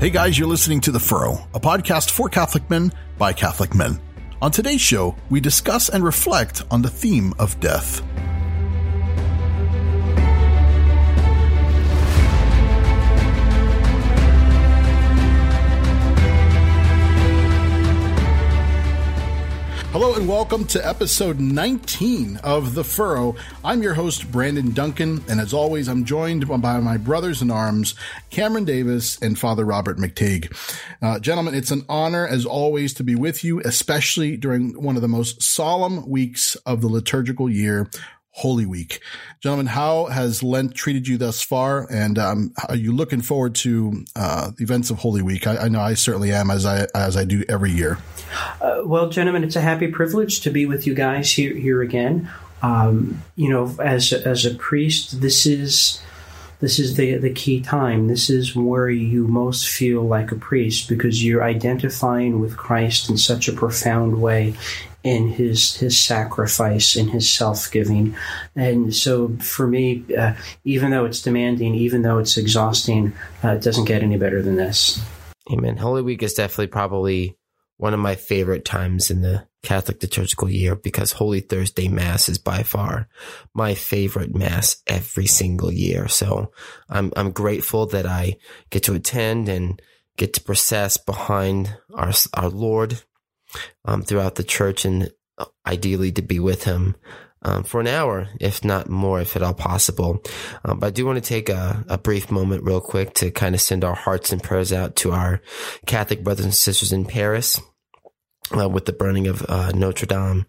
Hey guys, you're listening to The Furrow, a podcast for Catholic men by Catholic men. On today's show, we discuss and reflect on the theme of death. Hello and welcome to episode 19 of The Furrow. I'm your host, Brandon Duncan, and as always, I'm joined by my brothers in arms, Cameron Davis and Father Robert McTeigue. Uh, gentlemen, it's an honor, as always, to be with you, especially during one of the most solemn weeks of the liturgical year, Holy Week. Gentlemen, how has Lent treated you thus far? And um, are you looking forward to uh, events of Holy Week? I, I, know I certainly am, as I as I do every year. Uh, well, gentlemen, it's a happy privilege to be with you guys here here again. Um, you know, as as a priest, this is this is the the key time. This is where you most feel like a priest because you're identifying with Christ in such a profound way in his his sacrifice in his self-giving. And so for me uh, even though it's demanding even though it's exhausting uh, it doesn't get any better than this. Amen. Holy week is definitely probably one of my favorite times in the catholic liturgical year because holy thursday mass is by far my favorite mass every single year. So i'm i'm grateful that i get to attend and get to process behind our our lord um, throughout the church and uh, ideally to be with him um, for an hour, if not more, if at all possible. Um, but I do want to take a, a, brief moment, real quick, to kind of send our hearts and prayers out to our Catholic brothers and sisters in Paris. Uh, with the burning of uh, Notre Dame,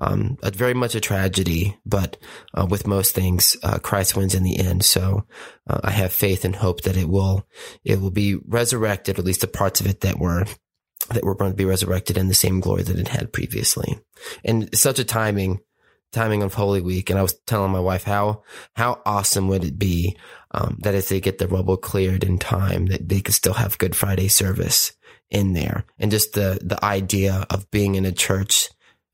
um, a, very much a tragedy, but uh, with most things, uh, Christ wins in the end. So uh, I have faith and hope that it will it will be resurrected, at least the parts of it that were that we're going to be resurrected in the same glory that it had previously. And such a timing, timing of Holy Week. And I was telling my wife how, how awesome would it be, um, that if they get the rubble cleared in time, that they could still have Good Friday service in there. And just the, the idea of being in a church,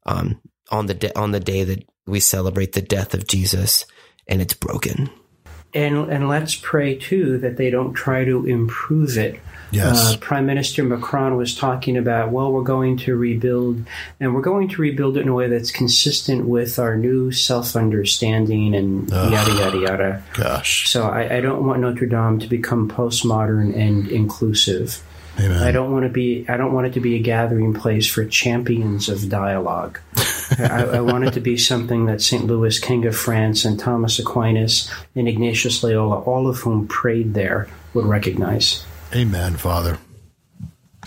um, on the, on the day that we celebrate the death of Jesus and it's broken. And, and let's pray too that they don't try to improve it Yes. Uh, Prime Minister Macron was talking about, well, we're going to rebuild, and we're going to rebuild it in a way that's consistent with our new self understanding and Ugh. yada, yada, yada. Gosh. So I, I don't want Notre Dame to become postmodern and inclusive. Amen. I don't want to be. I don't want it to be a gathering place for champions of dialogue. I, I, want it to be something that St. Louis, King of France, and Thomas Aquinas and Ignatius Loyola, all of whom prayed there, would recognize. Amen, Father.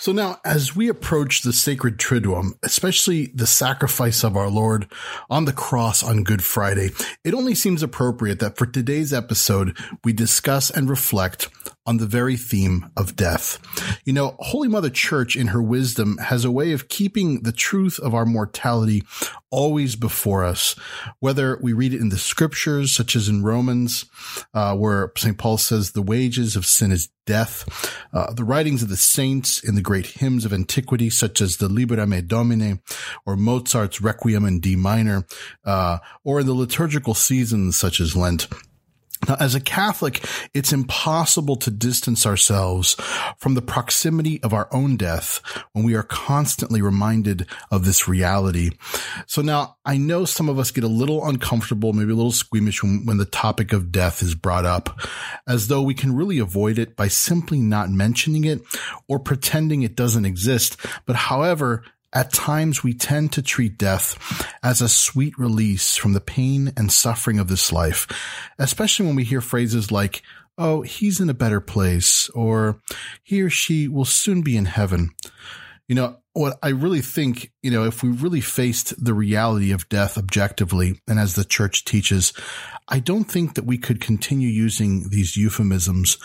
So now, as we approach the sacred Triduum, especially the sacrifice of our Lord on the cross on Good Friday, it only seems appropriate that for today's episode, we discuss and reflect on the very theme of death. You know, Holy Mother Church in her wisdom has a way of keeping the truth of our mortality always before us, whether we read it in the scriptures, such as in Romans, uh, where St. Paul says the wages of sin is death, uh, the writings of the saints in the great hymns of antiquity, such as the Libera Me Domine or Mozart's Requiem in D minor, uh, or in the liturgical seasons such as Lent. Now, as a Catholic, it's impossible to distance ourselves from the proximity of our own death when we are constantly reminded of this reality. So now I know some of us get a little uncomfortable, maybe a little squeamish when, when the topic of death is brought up, as though we can really avoid it by simply not mentioning it or pretending it doesn't exist. But however, at times, we tend to treat death as a sweet release from the pain and suffering of this life, especially when we hear phrases like, oh, he's in a better place, or he or she will soon be in heaven. You know, what I really think, you know, if we really faced the reality of death objectively, and as the church teaches, I don't think that we could continue using these euphemisms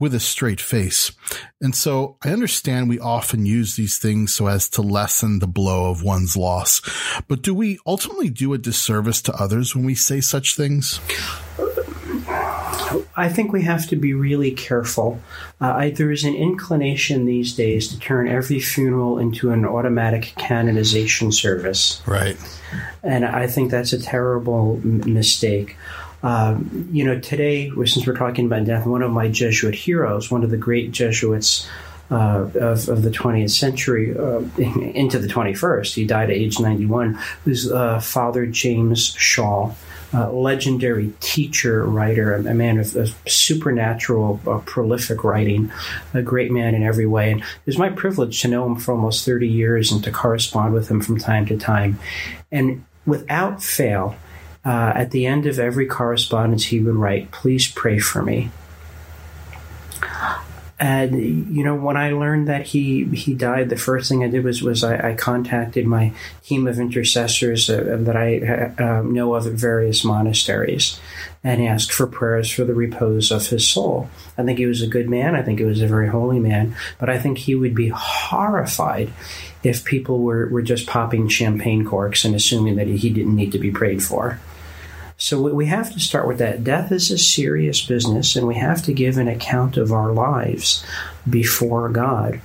with a straight face. And so I understand we often use these things so as to lessen the blow of one's loss. But do we ultimately do a disservice to others when we say such things? Uh, I think we have to be really careful. Uh, I, there is an inclination these days to turn every funeral into an automatic canonization service. Right. And I think that's a terrible m- mistake. Um, you know, today, since we're talking about death, one of my Jesuit heroes, one of the great Jesuits, uh, of, of, the 20th century uh, into the 21st. He died at age 91. Was uh, Father James Schall. Uh, legendary teacher, writer, a, a man of, of supernatural, uh, prolific writing, a great man in every way. And it was my privilege to know him for almost 30 years and to correspond with him from time to time. And without fail, uh, at the end of every correspondence, he would write, Please pray for me. And you know, when I learned that he he died, the first thing I did was was I, I contacted my team of intercessors uh, that I uh, know of at various monasteries, and asked for prayers for the repose of his soul. I think he was a good man. I think he was a very holy man. But I think he would be horrified if people were, were just popping champagne corks and assuming that he didn't need to be prayed for. So we have to start with that. Death is a serious business, and we have to give an account of our lives before God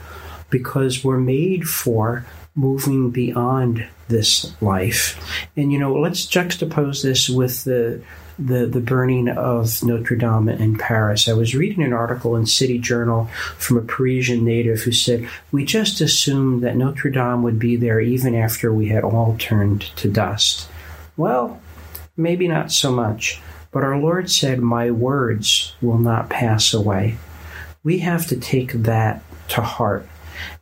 because we're made for moving beyond this life. And you know, let's juxtapose this with the the, the burning of Notre Dame in Paris. I was reading an article in City Journal from a Parisian native who said, We just assumed that Notre Dame would be there even after we had all turned to dust. Well, Maybe not so much, but our Lord said, My words will not pass away. We have to take that to heart.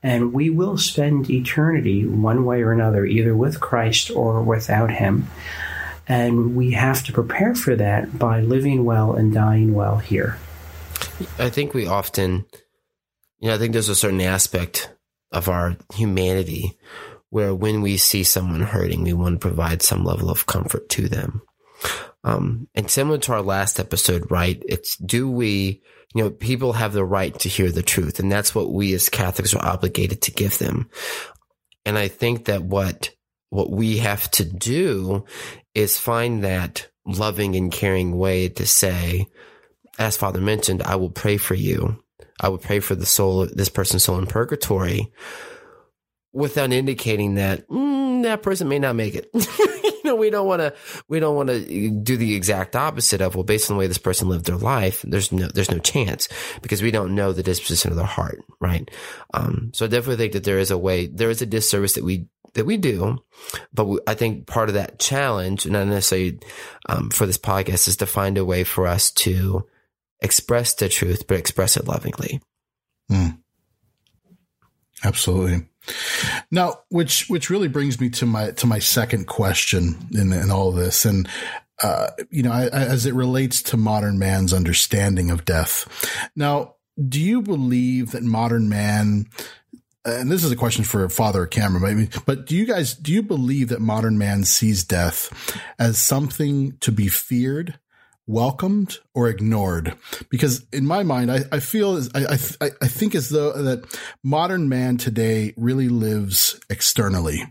And we will spend eternity one way or another, either with Christ or without Him. And we have to prepare for that by living well and dying well here. I think we often, you know, I think there's a certain aspect of our humanity where when we see someone hurting, we want to provide some level of comfort to them. Um, and similar to our last episode, right? It's do we, you know, people have the right to hear the truth, and that's what we as Catholics are obligated to give them. And I think that what what we have to do is find that loving and caring way to say, as Father mentioned, I will pray for you. I will pray for the soul, this person's soul in purgatory without indicating that mm, that person may not make it. you know, we don't want to we don't want to do the exact opposite of well, based on the way this person lived their life, there's no there's no chance because we don't know the disposition of their heart, right? Um, so I definitely think that there is a way, there is a disservice that we that we do, but we, I think part of that challenge, and not necessarily um, for this podcast, is to find a way for us to express the truth, but express it lovingly. Mm. Absolutely. Now, which which really brings me to my to my second question in in all this, and uh, you know, I, I, as it relates to modern man's understanding of death. Now, do you believe that modern man? And this is a question for Father Cameron, but do you guys do you believe that modern man sees death as something to be feared welcomed or ignored? Because in my mind i, I feel I, I, I think as though that modern man today really lives externally.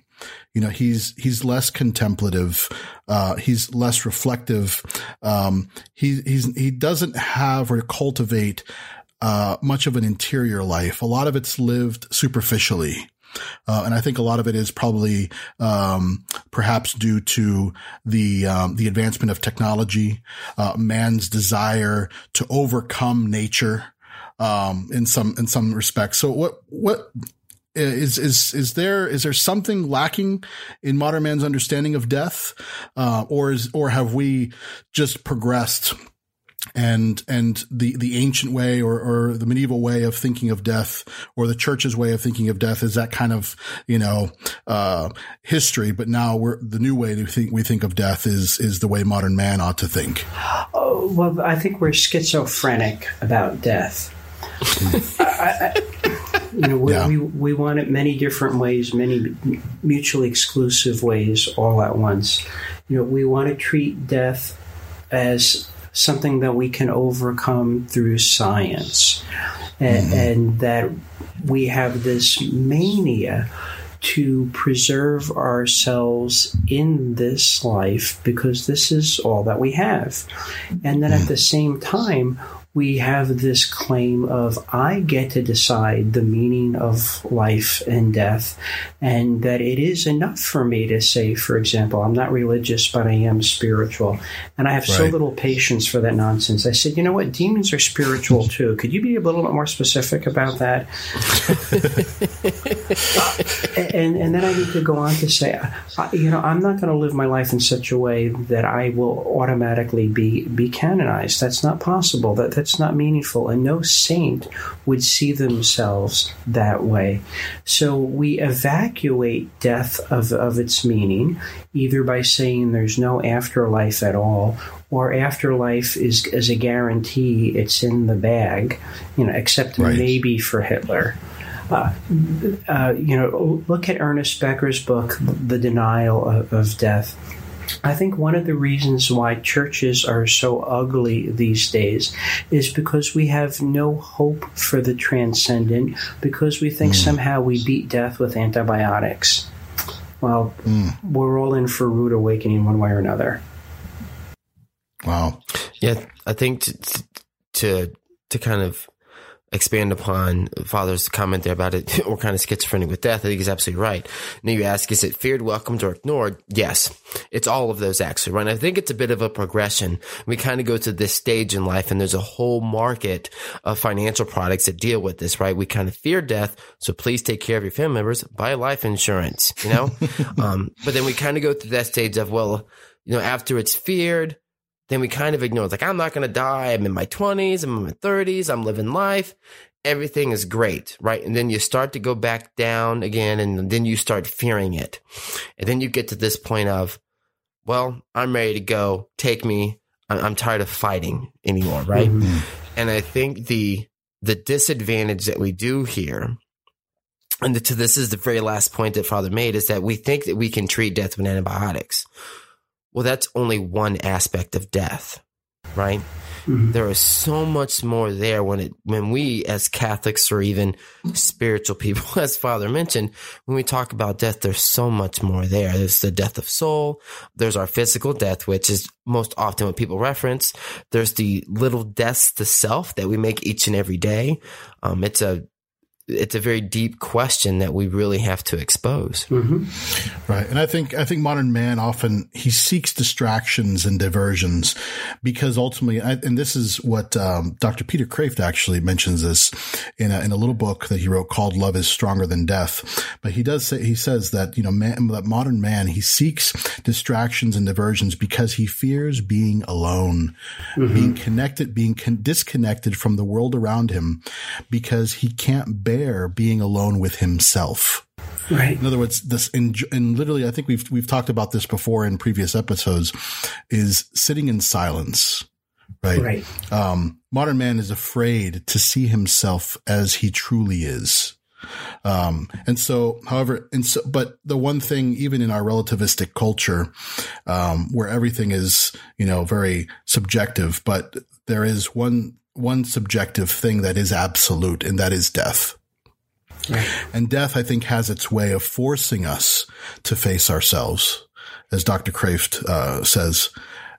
You know he's he's less contemplative uh, he's less reflective. Um, he he's he doesn't have or cultivate uh, much of an interior life. A lot of it's lived superficially uh, and I think a lot of it is probably um, perhaps due to the um, the advancement of technology, uh, man's desire to overcome nature um, in some in some respects. So what what is is is there is there something lacking in modern man's understanding of death, uh, or is or have we just progressed? And and the the ancient way or or the medieval way of thinking of death or the church's way of thinking of death is that kind of you know uh, history but now we're the new way to think we think of death is is the way modern man ought to think oh well i think we're schizophrenic about death I, I, you know, we, yeah. we, we want it many different ways, many mutually exclusive ways, all at once. You know, we want to treat death as something that we can overcome through science, and, mm-hmm. and that we have this mania to preserve ourselves in this life because this is all that we have. And then at the same time, we have this claim of I get to decide the meaning of life and death, and that it is enough for me to say, for example, I'm not religious, but I am spiritual. And I have right. so little patience for that nonsense. I said, you know what? Demons are spiritual too. Could you be a little bit more specific about that? and, and then I need to go on to say, you know, I'm not going to live my life in such a way that I will automatically be, be canonized. That's not possible. That, that's not meaningful. And no saint would see themselves that way. So we evacuate death of, of its meaning, either by saying there's no afterlife at all, or afterlife is, is a guarantee, it's in the bag, you know, except right. maybe for Hitler. Uh, uh, you know, look at Ernest Becker's book, The Denial of, of Death. I think one of the reasons why churches are so ugly these days is because we have no hope for the transcendent because we think mm. somehow we beat death with antibiotics. Well, mm. we're all in for rude awakening one way or another. Wow. Yeah, I think to to, to kind of expand upon Father's comment there about it, we're kind of schizophrenic with death. I think he's absolutely right. Now you ask, is it feared, welcomed, or ignored? Yes, it's all of those actually, right? And I think it's a bit of a progression. We kind of go to this stage in life and there's a whole market of financial products that deal with this, right? We kind of fear death. So please take care of your family members, buy life insurance, you know? um, but then we kind of go through that stage of, well, you know, after it's feared, then we kind of ignore. It's like, I'm not going to die. I'm in my 20s. I'm in my 30s. I'm living life. Everything is great, right? And then you start to go back down again and then you start fearing it. And then you get to this point of, well, I'm ready to go. Take me. I'm tired of fighting anymore, right? Mm-hmm. And I think the, the disadvantage that we do here and to this is the very last point that father made is that we think that we can treat death with antibiotics well, that's only one aspect of death, right? Mm-hmm. There is so much more there when it when we as Catholics or even spiritual people, as Father mentioned, when we talk about death, there's so much more there. There's the death of soul. There's our physical death, which is most often what people reference. There's the little deaths to self that we make each and every day. Um, it's a it's a very deep question that we really have to expose. Mm-hmm. Right. And I think, I think modern man often, he seeks distractions and diversions because ultimately, and this is what, um, Dr. Peter Kreeft actually mentions this in a, in a little book that he wrote called Love is Stronger Than Death. But he does say, he says that, you know, man, that modern man, he seeks distractions and diversions because he fears being alone, mm-hmm. being connected, being con- disconnected from the world around him because he can't bear bear being alone with himself. Right. In other words, this, and, and literally, I think we've, we've talked about this before in previous episodes is sitting in silence. Right. Right. Um, modern man is afraid to see himself as he truly is. Um, and so, however, and so, but the one thing, even in our relativistic culture, um, where everything is, you know, very subjective, but there is one, one subjective thing that is absolute, and that is death. And death, I think, has its way of forcing us to face ourselves, as Dr. Kreeft uh, says.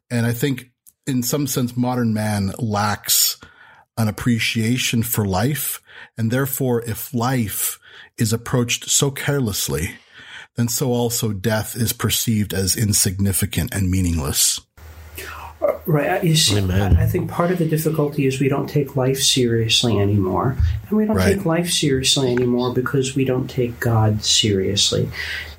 And I think, in some sense, modern man lacks an appreciation for life. And therefore, if life is approached so carelessly, then so also death is perceived as insignificant and meaningless. Right. You see, Amen. I think part of the difficulty is we don't take life seriously anymore. And we don't right. take life seriously anymore because we don't take God seriously.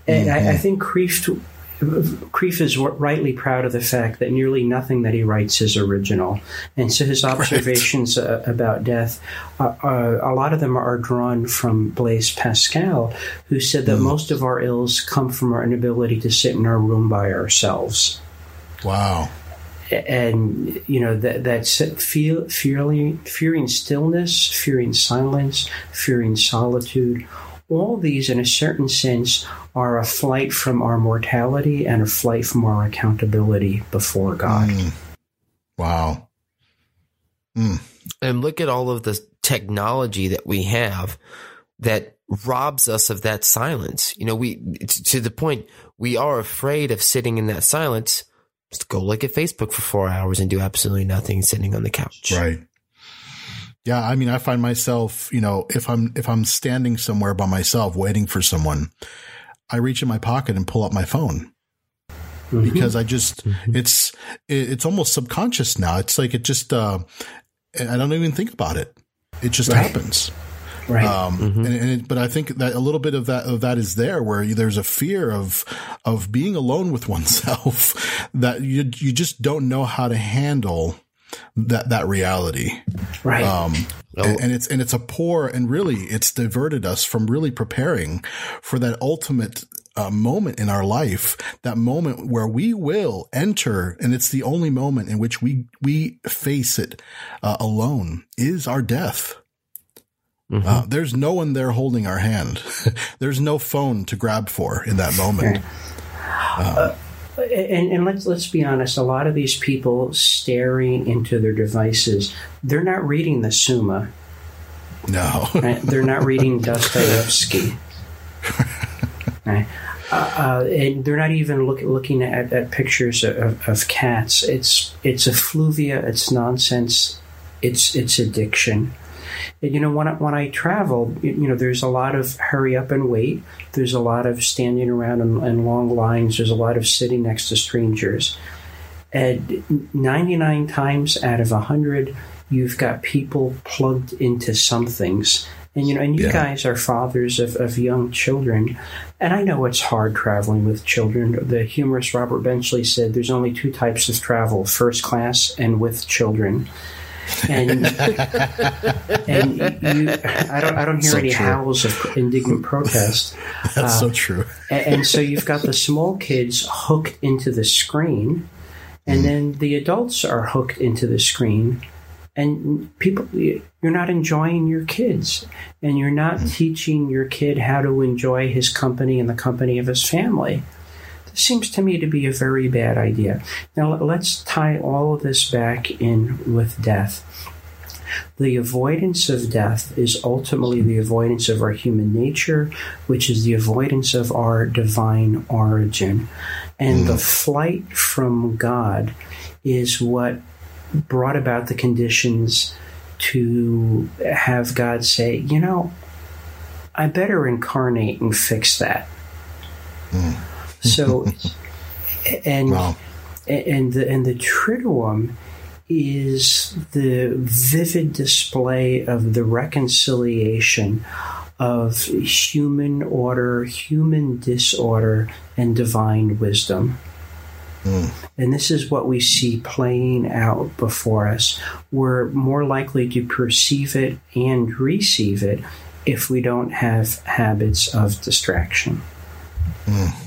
And mm-hmm. I, I, think Kreeft, Kreeft is rightly proud of the fact that nearly nothing that he writes is original. And so his observations right. uh, about death, uh, uh, a lot of them are drawn from Blaise Pascal, who said that mm. most of our ills come from our inability to sit in our room by ourselves. Wow and you know that that's feel, fearing, fearing stillness, fearing silence, fearing solitude. All these, in a certain sense, are a flight from our mortality and a flight from our accountability before God. Mm. Wow. Mm. And look at all of the technology that we have that robs us of that silence. You know, we to the point we are afraid of sitting in that silence just go look at Facebook for four hours and do absolutely nothing sitting on the couch. Right. Yeah, I mean, I find myself, you know, if I'm if I'm standing somewhere by myself waiting for someone, I reach in my pocket and pull up my phone mm-hmm. because I just mm-hmm. it's it, it's almost subconscious now. It's like it just uh, I don't even think about it. It just right. happens. Right. Um, mm-hmm. and, and it, but I think that a little bit of that of that is there, where there's a fear of of being alone with oneself that you you just don't know how to handle that that reality. Right. Um, and, and, it's and it's a poor and really it's diverted us from really preparing for that ultimate uh, moment in our life, that moment where we will enter, and it's the only moment in which we we face it uh, alone, is our death. Mm-hmm. Uh, there's no one there holding our hand. there's no phone to grab for in that moment. Uh, and, and, let's let's be honest. A lot of these people staring into their devices, they're not reading the Summa. No, right? they're not reading Dostoevsky. Right? Uh, uh, and they're not even look, looking at, at pictures of, of, cats. It's it's effluvia. It's nonsense. It's it's addiction. And, you know, when I, when I travel, you know, there's a lot of hurry up and wait. There's a lot of standing around in, in long lines. There's a lot of sitting next to strangers. And 99 times out of 100, you've got people plugged into some things. And you know, and you yeah. guys are fathers of, of young children, and I know it's hard traveling with children. The humorist Robert Benchley said there's only two types of travel: first class and with children and and you, I don't I don't hear so any true. howls of indignant protest. That's uh, so true. and, and, so you've got the small kids hooked into the screen, and mm. then the adults are hooked into the screen, and people you're not enjoying your kids, and you're not mm. teaching your kid how to enjoy his company and the company of his family seems to me to be a very bad idea. Now, let's tie all of this back in with death. The avoidance of death is ultimately the avoidance of our human nature, which is the avoidance of our divine origin. And mm. the flight from God is what brought about the conditions to have God say, you know, I better incarnate and fix that. Mm. So, and wow. and the and the Triduum is the vivid display of the reconciliation of human order, human disorder, and divine wisdom. Mm. And this is what we see playing out before us. We're more likely to perceive it and receive it if we don't have habits of distraction. Mm.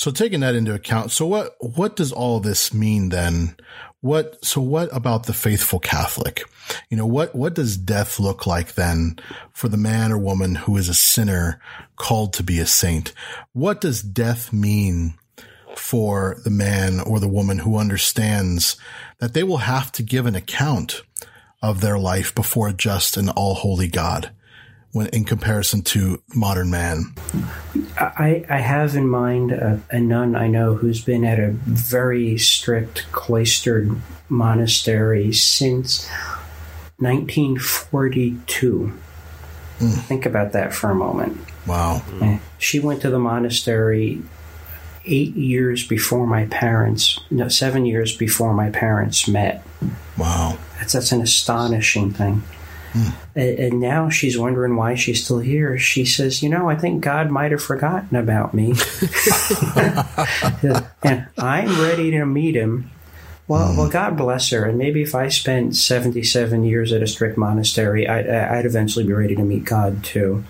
So taking that into account, so what what does all this mean then? What so what about the faithful Catholic? You know, what what does death look like then for the man or woman who is a sinner called to be a saint? What does death mean for the man or the woman who understands that they will have to give an account of their life before a just and all holy God? When in comparison to modern man? I, I have in mind a, a, nun I know who's been at a very strict cloistered monastery since 1942. Mm. Think about that for a moment. Wow. She went to the monastery eight years before my parents, no, seven years before my parents met. Wow. That's, that's an astonishing thing. Mm. And, now she's wondering why she's still here. She says, You know, I think God might have forgotten about me. and I'm ready to meet him. Well, mm. well, God bless her. And maybe if I spent 77 years at a strict monastery, I'd, I'd eventually be ready to meet God too.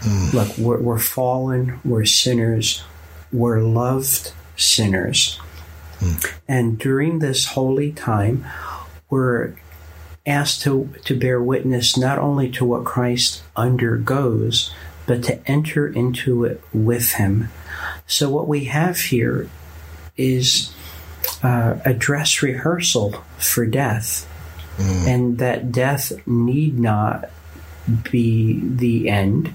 Mm. Look, we're, we're fallen, we're sinners, we're loved sinners. Mm. And during this holy time, we're asked to, to bear witness not only to what Christ undergoes, but to enter into it with him. So, what we have here is uh, a dress rehearsal for death, mm. and that death need not be the end,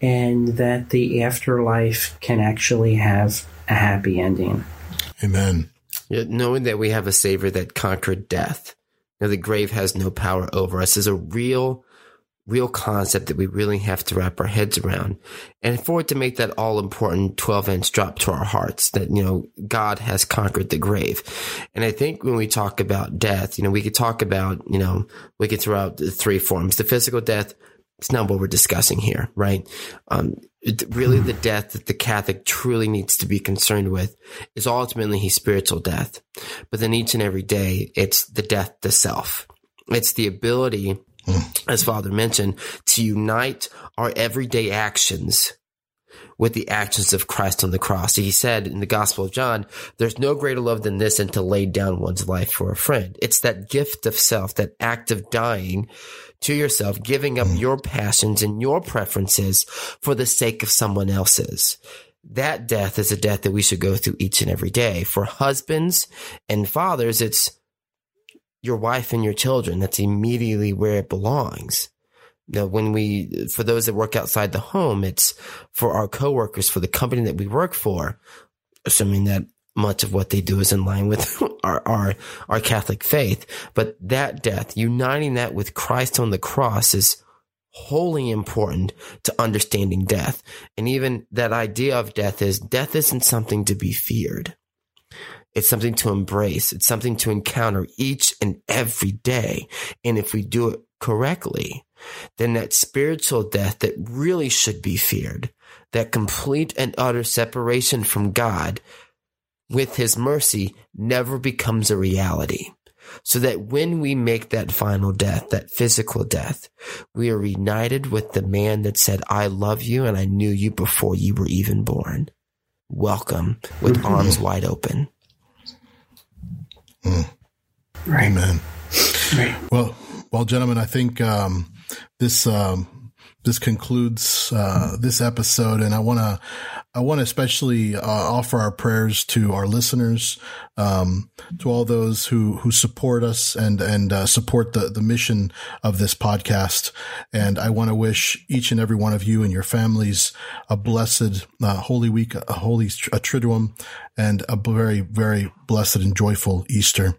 and that the afterlife can actually have a happy ending. Amen. Yeah, knowing that we have a Savior that conquered death you know, the grave has no power over us is a real real concept that we really have to wrap our heads around. And for it to make that all important 12 inch drop to our hearts that, you know, God has conquered the grave. And I think when we talk about death, you know, we could talk about, you know, we could throw out the three forms, the physical death. It's not what we're discussing here, right? Um, really the death that the Catholic truly needs to be concerned with is ultimately his spiritual death. But then each and every day, it's the death to self. It's the ability as Father mentioned, to unite our everyday actions with the actions of Christ on the cross. He said in the Gospel of John, there's no greater love than this and to lay down one's life for a friend. It's that gift of self, that act of dying to yourself, giving up your passions and your preferences for the sake of someone else's. That death is a death that we should go through each and every day. For husbands and fathers, it's your wife and your children. That's immediately where it belongs. Now, when we, for those that work outside the home, it's for our coworkers, for the company that we work for, assuming that much of what they do is in line with our, our, our Catholic faith. But that death, uniting that with Christ on the cross is wholly important to understanding death. And even that idea of death is death isn't something to be feared. It's something to embrace. It's something to encounter each and every day. And if we do it correctly, then that spiritual death that really should be feared, that complete and utter separation from God with his mercy never becomes a reality. So that when we make that final death, that physical death, we are reunited with the man that said, I love you and I knew you before you were even born. Welcome with arms wide open. Mm. Right. Amen. Right. Well, well, gentlemen, I think um, this um, this concludes uh, this episode, and I want to I want to especially uh, offer our prayers to our listeners, um, to all those who who support us and and uh, support the the mission of this podcast. And I want to wish each and every one of you and your families a blessed uh, Holy Week, a holy a Triduum, and a very very blessed and joyful Easter.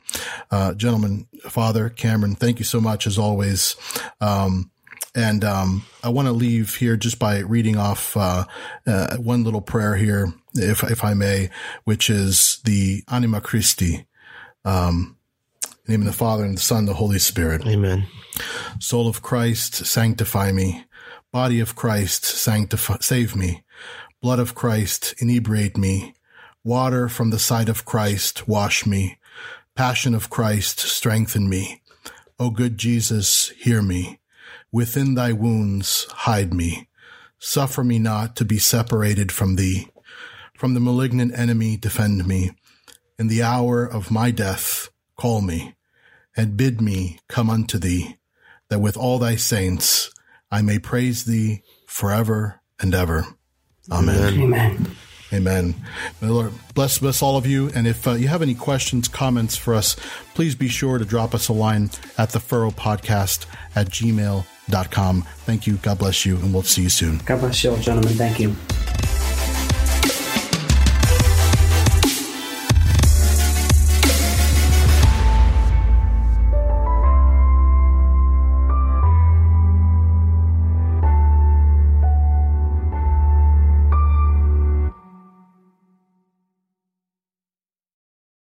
Uh, gentlemen, Father Cameron, thank you so much as always. Um, and um, I want to leave here just by reading off uh, uh, one little prayer here, if if I may, which is the Anima Christi. Um, name of the Father and the Son, and the Holy Spirit. Amen. Soul of Christ, sanctify me. Body of Christ, sanctify, save me. Blood of Christ, inebriate me. Water from the side of Christ, wash me. Passion of Christ, strengthen me. O good Jesus, hear me. Within thy wounds hide me. Suffer me not to be separated from thee. From the malignant enemy defend me. In the hour of my death call me, and bid me come unto thee, that with all thy saints I may praise thee forever and ever. Amen. Amen. Amen. May Lord bless, bless all of you. And if uh, you have any questions, comments for us, please be sure to drop us a line at the furrow podcast at gmail.com. Thank you. God bless you, and we'll see you soon. God bless you, gentlemen. Thank you.